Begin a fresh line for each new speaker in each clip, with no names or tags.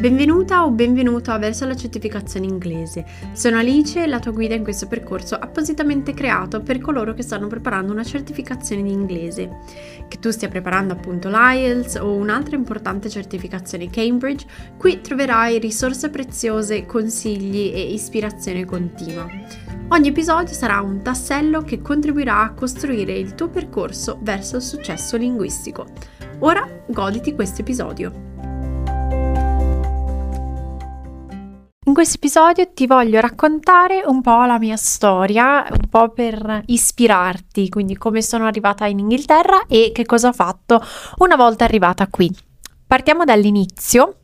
Benvenuta o benvenuto Verso la certificazione inglese. Sono Alice, la tua guida in questo percorso appositamente creato per coloro che stanno preparando una certificazione di inglese. Che tu stia preparando appunto l'IELTS o un'altra importante certificazione Cambridge, qui troverai risorse preziose, consigli e ispirazione continua. Ogni episodio sarà un tassello che contribuirà a costruire il tuo percorso verso il successo linguistico. Ora goditi questo episodio. In questo episodio ti voglio raccontare un po' la mia storia, un po' per ispirarti, quindi come sono arrivata in Inghilterra e che cosa ho fatto una volta arrivata qui. Partiamo dall'inizio,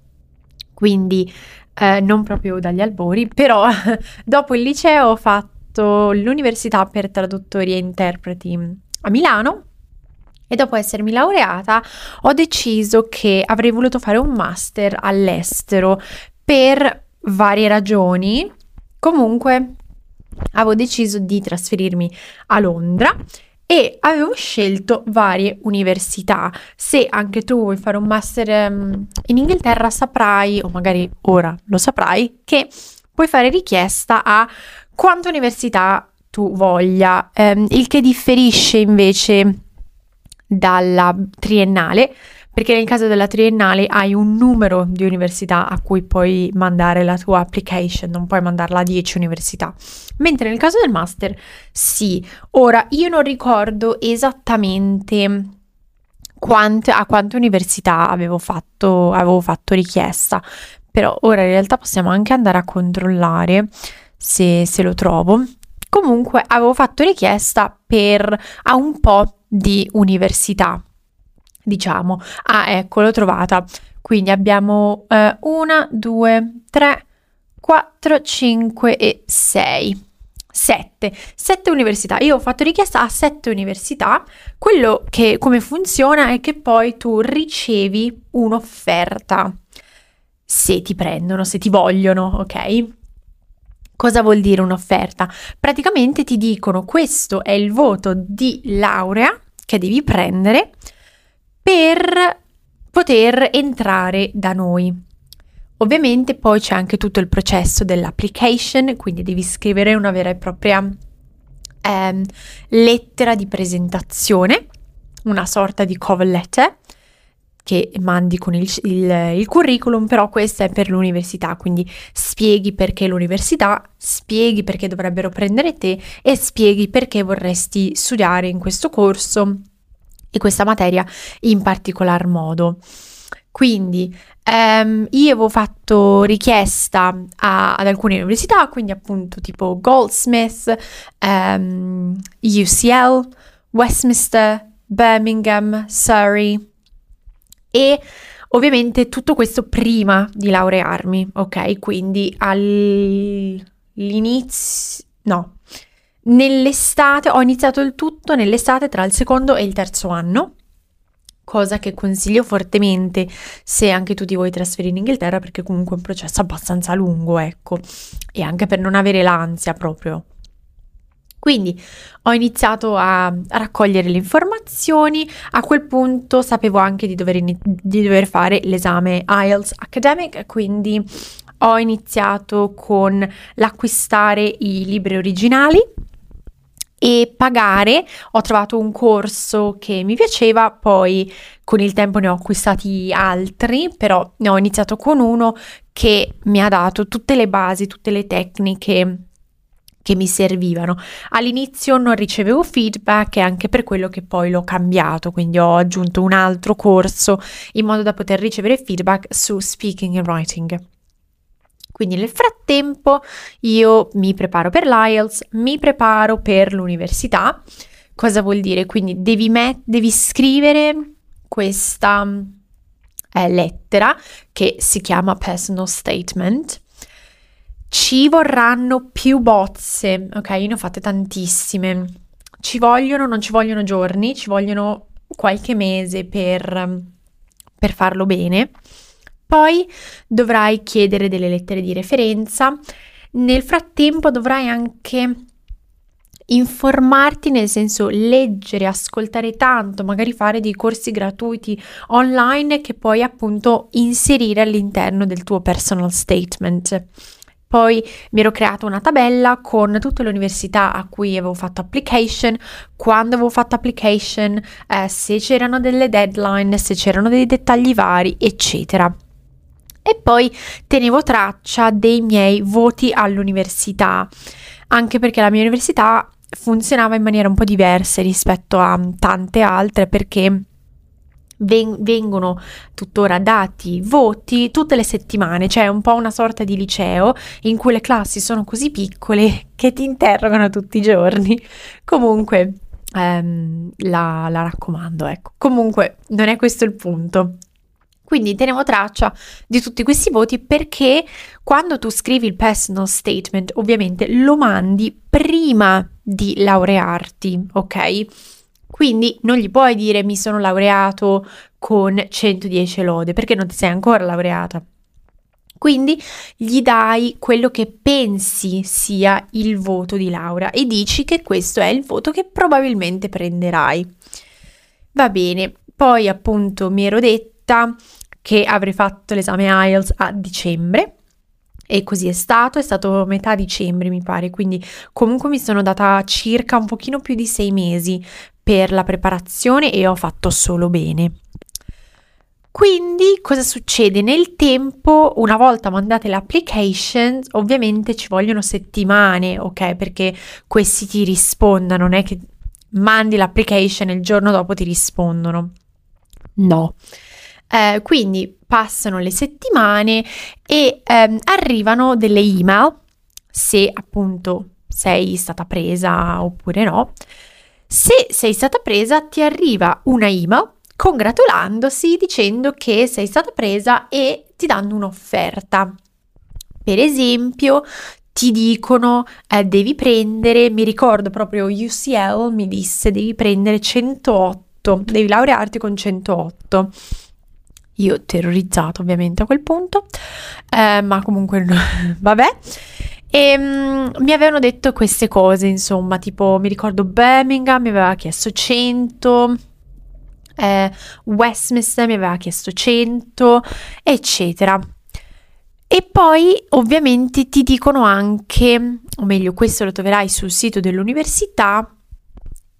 quindi eh, non proprio dagli albori, però dopo il liceo ho fatto l'università per traduttori e interpreti a Milano e dopo essermi laureata ho deciso che avrei voluto fare un master all'estero per varie ragioni, comunque avevo deciso di trasferirmi a Londra e avevo scelto varie università. Se anche tu vuoi fare un master um, in Inghilterra, saprai, o magari ora lo saprai, che puoi fare richiesta a quante università tu voglia, um, il che differisce invece dalla triennale perché nel caso della triennale hai un numero di università a cui puoi mandare la tua application, non puoi mandarla a 10 università. Mentre nel caso del master sì. Ora io non ricordo esattamente quante, a quante università avevo fatto, avevo fatto richiesta, però ora in realtà possiamo anche andare a controllare se, se lo trovo. Comunque avevo fatto richiesta per a un po' di università diciamo. Ah, ecco, l'ho trovata. Quindi abbiamo eh, una, due, tre, quattro, cinque e sei. Sette. Sette università. Io ho fatto richiesta a sette università. Quello che come funziona è che poi tu ricevi un'offerta. Se ti prendono, se ti vogliono, ok? Cosa vuol dire un'offerta? Praticamente ti dicono questo è il voto di laurea che devi prendere per poter entrare da noi. Ovviamente poi c'è anche tutto il processo dell'application, quindi devi scrivere una vera e propria eh, lettera di presentazione, una sorta di cover letter che mandi con il, il, il, curriculum, però questa è per l'università, quindi spieghi perché l'università, spieghi perché dovrebbero prendere te e spieghi perché vorresti studiare in questo corso e questa materia in particolar modo. Quindi ehm, io avevo fatto richiesta a, ad alcune università, quindi appunto tipo Goldsmith, ehm, UCL, Westminster, Birmingham, Surrey e ovviamente tutto questo prima di laurearmi, ok? Quindi all'inizio, no, Nell'estate ho iniziato il tutto nell'estate tra il secondo e il terzo anno, cosa che consiglio fortemente se anche tu ti vuoi trasferire in Inghilterra perché comunque è un processo abbastanza lungo, ecco, e anche per non avere l'ansia proprio. Quindi ho iniziato a, raccogliere le informazioni, a quel punto sapevo anche di dover, in, di dover fare l'esame IELTS Academic, quindi ho iniziato con l'acquistare i libri originali e pagare. Ho trovato un corso che mi piaceva, poi con il tempo ne ho acquistati altri, però ne ho iniziato con uno che mi ha dato tutte le basi, tutte le tecniche che mi servivano. All'inizio non ricevevo feedback e anche per quello che poi l'ho cambiato, quindi ho aggiunto un altro corso in modo da poter ricevere feedback su speaking e writing. Quindi nel frattempo io mi preparo per l'IELTS, mi preparo per l'università. Cosa vuol dire? Quindi devi, met- devi scrivere questa eh, lettera che si chiama personal statement. Ci vorranno più bozze, ok? Ne ho fatte tantissime. Ci vogliono, non ci vogliono giorni, ci vogliono qualche mese per, per farlo bene. Poi dovrai chiedere delle lettere di referenza. Nel frattempo dovrai anche informarti nel senso leggere, ascoltare tanto, magari fare dei corsi gratuiti online che poi appunto inserire all'interno del tuo personal statement. Poi mi ero creata una tabella con tutte le università a cui avevo fatto application, quando avevo fatto application, eh, se c'erano delle deadline, se c'erano dei dettagli vari, eccetera. E poi tenevo traccia dei miei voti all'università, anche perché la mia università funzionava in maniera un po' diversa rispetto a tante altre perché vengono tuttora dati voti tutte le settimane, cioè un po' una sorta di liceo in cui le classi sono così piccole che ti interrogano tutti i giorni. Comunque, ehm, la, la raccomando, ecco. Comunque, non è questo il punto. Quindi teniamo traccia di tutti questi voti perché quando tu scrivi il personal statement, ovviamente lo mandi prima di laurearti, ok? Quindi non gli puoi dire mi sono laureato con 110 lode perché non ti sei ancora laureata. Quindi gli dai quello che pensi sia il voto di laurea e dici che questo è il voto che probabilmente prenderai. Va bene, poi appunto mi ero detta che avrei fatto l'esame IELTS a dicembre e così è stato, è stato metà dicembre mi pare, quindi comunque mi sono data circa un pochino più di sei mesi per la preparazione e ho fatto solo bene. Quindi cosa succede? Nel tempo, una volta mandate le application, ovviamente ci vogliono settimane, ok? Perché questi ti rispondano, non è che mandi l'application e il giorno dopo ti rispondono. No. Eh, quindi passano le settimane e ehm, arrivano delle email, se appunto sei stata presa oppure no. Se sei stata presa, ti arriva una email congratulandosi dicendo che sei stata presa e ti danno un'offerta. Per esempio, ti dicono eh, devi prendere, mi ricordo proprio UCL mi disse devi prendere 108, devi laurearti con 108. Io terrorizzato ovviamente a quel punto, eh, ma comunque vabbè. E um, mi avevano detto queste cose, insomma, tipo mi ricordo Birmingham mi aveva chiesto 100, eh, Westminster mi aveva chiesto 100, eccetera. E poi ovviamente ti dicono anche, o meglio, questo lo troverai sul sito dell'università,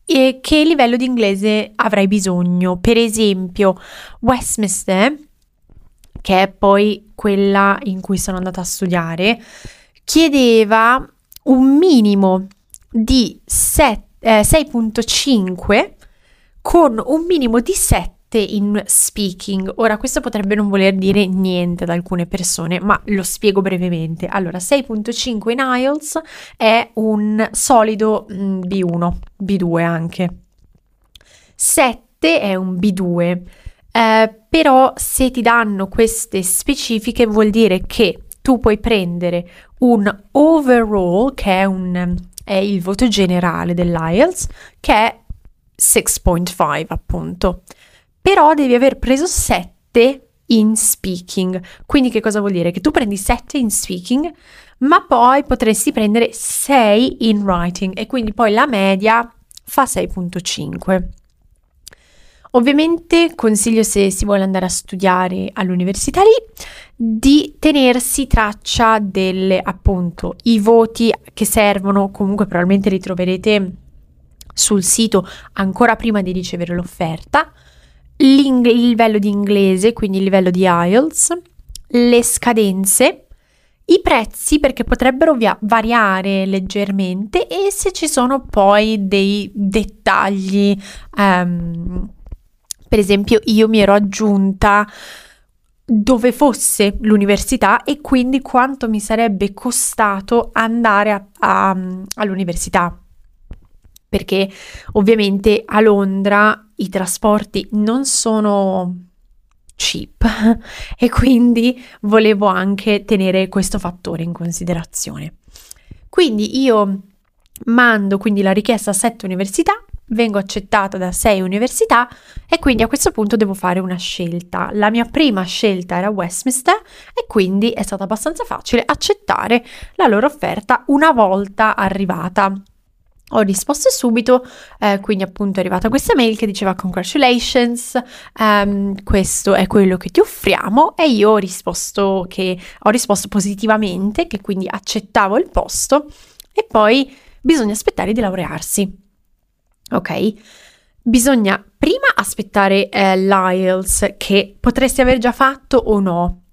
e che livello di inglese avrai bisogno. Per esempio, Westminster, che è poi quella in cui sono andata a studiare, chiedeva un minimo di set, eh, 6.5 con un minimo di 7 in speaking. Ora, questo potrebbe non voler dire niente ad alcune persone, ma lo spiego brevemente. Allora, 6.5 in IELTS è un solido mm, B1, B2 anche. 7 è un B2. Eh, però se ti danno queste specifiche vuol dire che tu puoi prendere un overall, che è, un, è il voto generale dell'IELTS, che è 6.5 appunto. Però devi aver preso 7 in speaking. Quindi che cosa vuol dire? Che tu prendi 7 in speaking, ma poi potresti prendere 6 in writing e quindi poi la media fa 6.5. Ovviamente consiglio se si vuole andare a studiare all'università lì di tenersi traccia delle appunto i voti che servono, comunque probabilmente li troverete sul sito ancora prima di ricevere l'offerta, il livello di inglese, quindi il livello di IELTS, le scadenze, i prezzi perché potrebbero via- variare leggermente e se ci sono poi dei dettagli um, per esempio, io mi ero aggiunta dove fosse l'università e quindi quanto mi sarebbe costato andare a, a, all'università. Perché ovviamente a Londra i trasporti non sono cheap e quindi volevo anche tenere questo fattore in considerazione. Quindi io mando quindi la richiesta a sette università vengo accettata da sei università e quindi a questo punto devo fare una scelta. La mia prima scelta era Westminster e quindi è stata abbastanza facile accettare la loro offerta una volta arrivata. Ho risposto subito, eh, quindi appunto è arrivata questa mail che diceva congratulations, um, questo è quello che ti offriamo e io ho risposto che ho risposto positivamente, che quindi accettavo il posto e poi bisogna aspettare di laurearsi. Ok? Bisogna prima aspettare eh, l'IELTS che potresti aver già fatto o no.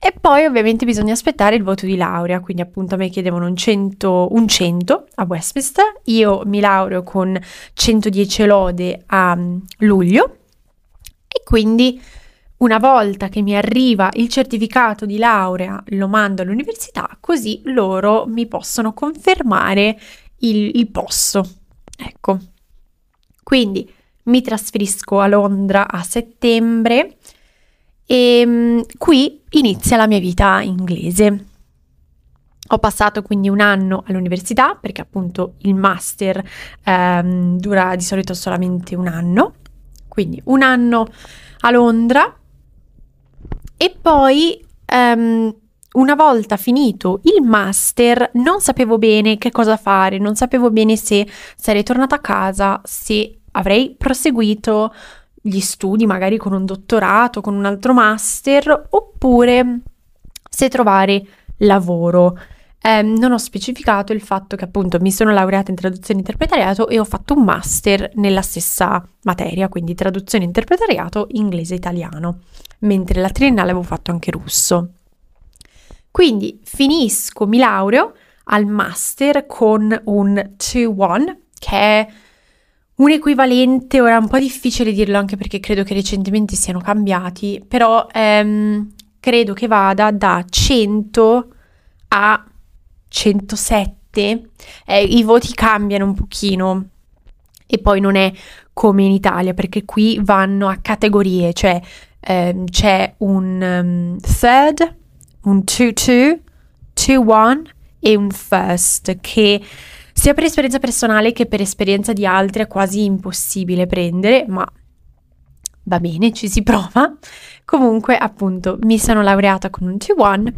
E poi ovviamente bisogna aspettare il voto di laurea, quindi appunto a me chiedevano un 100, un 100 a Westminster, io mi laureo con 110 lode a um, luglio. E quindi una volta che mi arriva il certificato di laurea lo mando all'università così loro mi possono confermare il, il posto. Ecco, quindi mi trasferisco a Londra a settembre. E um, qui inizia la mia vita inglese. Ho passato quindi un anno all'università perché appunto il master um, dura di solito solamente un anno, quindi un anno a Londra e poi um, una volta finito il master non sapevo bene che cosa fare, non sapevo bene se sarei tornata a casa, se avrei proseguito gli studi, magari con un dottorato, con un altro master, oppure se trovare lavoro. Eh, non ho specificato il fatto che appunto mi sono laureata in traduzione e interpretariato e ho fatto un master nella stessa materia, quindi traduzione e interpretariato inglese-italiano, mentre la triennale avevo fatto anche russo. Quindi finisco, mi laureo al master con un 2-1, che è un equivalente, ora è un po' difficile dirlo anche perché credo che recentemente siano cambiati, però ehm, credo che vada da 100 a 107. Eh, I voti cambiano un pochino e poi non è come in Italia perché qui vanno a categorie, cioè ehm, c'è un um, third, un 2-2, 2-1 e un first che sia per esperienza personale che per esperienza di altri è quasi impossibile prendere, ma va bene, ci si prova. Comunque, appunto, mi sono laureata con un T1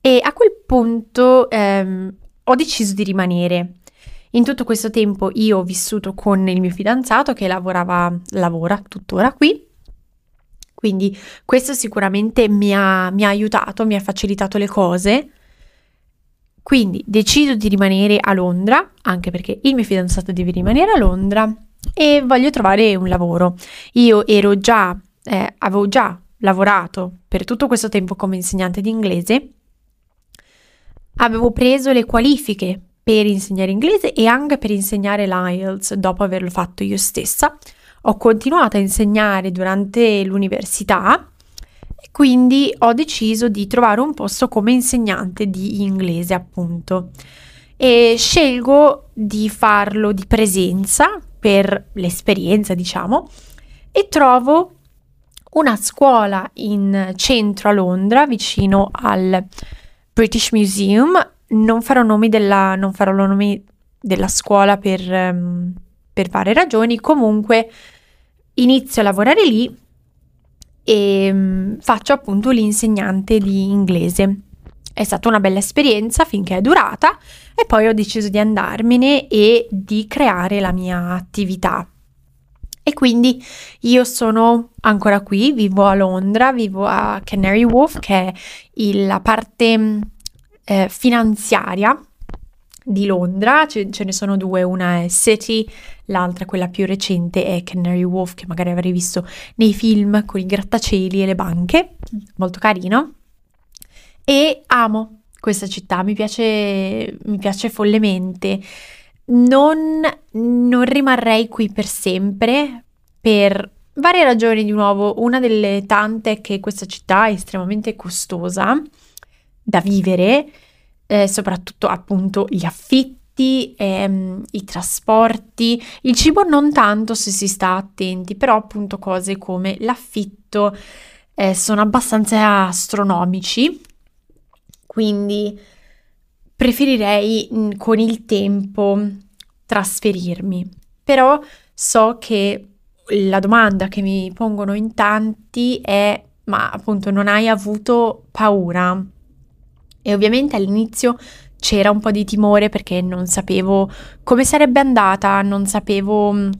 e a quel punto ehm, ho deciso di rimanere. In tutto questo tempo io ho vissuto con il mio fidanzato che lavorava, lavora tuttora qui. Quindi questo sicuramente mi ha, mi ha aiutato, mi ha facilitato le cose quindi decido di rimanere a Londra, anche perché il mio fidanzato deve rimanere a Londra e voglio trovare un lavoro. Io ero già, eh, avevo già lavorato per tutto questo tempo come insegnante di inglese, avevo preso le qualifiche per insegnare inglese e anche per insegnare l'IELTS dopo averlo fatto io stessa. Ho continuato a insegnare durante l'università quindi ho deciso di trovare un posto come insegnante di inglese, appunto. E scelgo di farlo di presenza per l'esperienza, diciamo, e trovo una scuola in centro a Londra, vicino al British Museum. Non farò nomi della, non farò nomi della scuola per, um, per varie ragioni. Comunque inizio a lavorare lì e mm, faccio appunto l'insegnante di inglese. È stata una bella esperienza finché è durata e poi ho deciso di andarmene e di creare la mia attività. E quindi io sono ancora qui, vivo a Londra, vivo a Canary Wharf, che è il, la parte mm, eh, finanziaria di Londra, ce, ce, ne sono due, una è City, l'altra, quella più recente, è Canary Wharf, che magari avrei visto nei film con i grattacieli e le banche, molto carino. E amo questa città, mi piace, mi piace follemente. Non, non rimarrei qui per sempre, per varie ragioni di nuovo. Una delle tante è che questa città è estremamente costosa da vivere eh, soprattutto appunto gli affitti, ehm, i trasporti, il cibo non tanto se si sta attenti, però appunto cose come l'affitto eh, sono abbastanza astronomici, quindi preferirei con il tempo trasferirmi. Però so che la domanda che mi pongono in tanti è ma appunto non hai avuto paura? E ovviamente all'inizio c'era un po' di timore perché non sapevo come sarebbe andata, non sapevo mm,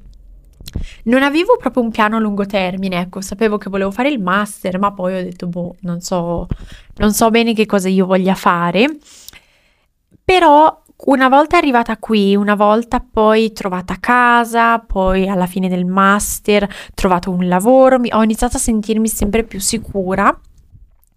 non avevo proprio un piano a lungo termine, ecco, sapevo che volevo fare il master, ma poi ho detto, boh, non so, non so bene che cosa io voglia fare. Però una volta arrivata qui, una volta poi trovata casa, poi alla fine del master trovato un lavoro, mi, ho iniziato a sentirmi sempre più sicura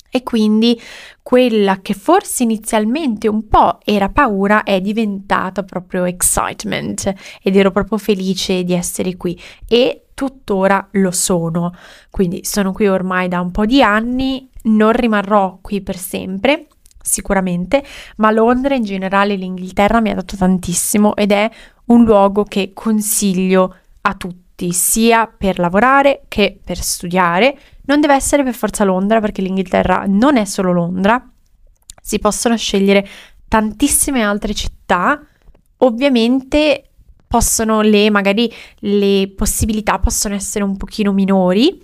e quindi quella che forse inizialmente un po' era paura è diventata proprio excitement ed ero proprio felice di essere qui e tuttora lo sono. Quindi sono qui ormai da un po' di anni, non rimarrò qui per sempre, sicuramente, ma Londra in generale l'Inghilterra mi ha dato tantissimo ed è un luogo che consiglio a tutti, sia per lavorare che per studiare non deve essere per forza Londra perché l'Inghilterra non è solo Londra, si possono scegliere tantissime altre città, ovviamente possono le magari le possibilità possono essere un pochino minori.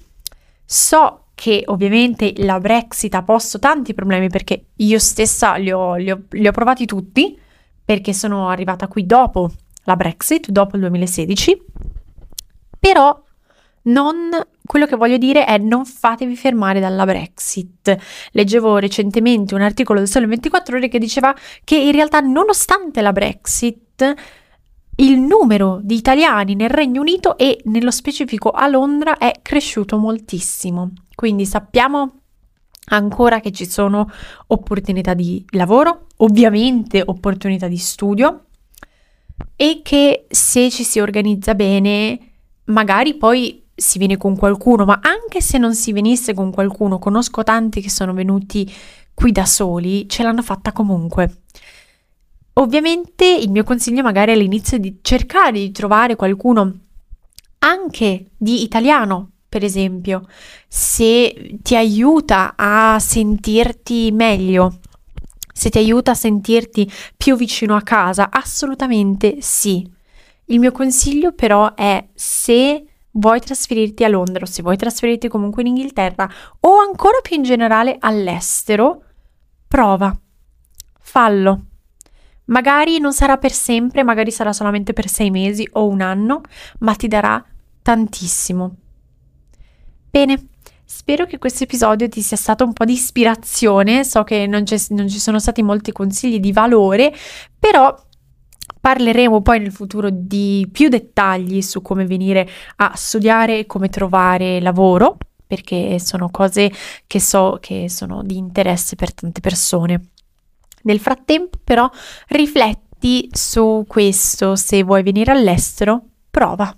So che ovviamente la Brexit ha posto tanti problemi perché io stessa li ho, li ho, li ho provati tutti perché sono arrivata qui dopo la Brexit, dopo il 2016, però non, quello che voglio dire è non fatevi fermare dalla Brexit. Leggevo recentemente un articolo del Sole 24 ore che diceva che in realtà nonostante la Brexit il numero di italiani nel Regno Unito e nello specifico a Londra è cresciuto moltissimo. Quindi sappiamo ancora che ci sono opportunità di lavoro, ovviamente opportunità di studio e che se ci si organizza bene magari poi si viene con qualcuno, ma anche se non si venisse con qualcuno, conosco tanti che sono venuti qui da soli, ce l'hanno fatta comunque. Ovviamente il mio consiglio magari all'inizio è di cercare di trovare qualcuno anche di italiano, per esempio, se ti aiuta a sentirti meglio, se ti aiuta a sentirti più vicino a casa, assolutamente sì. Il mio consiglio però è se vuoi trasferirti a Londra o se vuoi trasferirti comunque in Inghilterra o ancora più in generale all'estero, prova, fallo. Magari non sarà per sempre, magari sarà solamente per sei mesi o un anno, ma ti darà tantissimo. Bene, spero che questo episodio ti sia stato un po' di ispirazione, so che non, non ci sono stati molti consigli di valore, però Parleremo poi nel futuro di più dettagli su come venire a studiare e come trovare lavoro, perché sono cose che so che sono di interesse per tante persone. Nel frattempo, però, rifletti su questo, se vuoi venire all'estero, prova.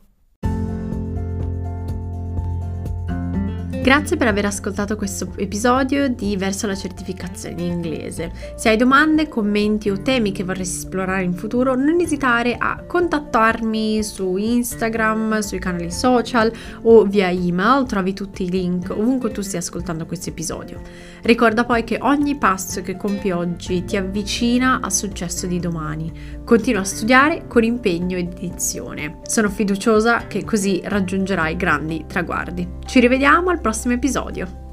Grazie per aver ascoltato questo episodio di Verso la certificazione in inglese. Se hai domande, commenti o temi che vorresti esplorare in futuro, non esitare a contattarmi su Instagram, sui canali social o via email, trovi tutti i link ovunque tu stia ascoltando questo episodio. Ricorda poi che ogni passo che compi oggi ti avvicina al successo di domani. Continua a studiare con impegno e dedizione. Sono fiduciosa che così raggiungerai grandi traguardi. Ci rivediamo al prossimo episodio.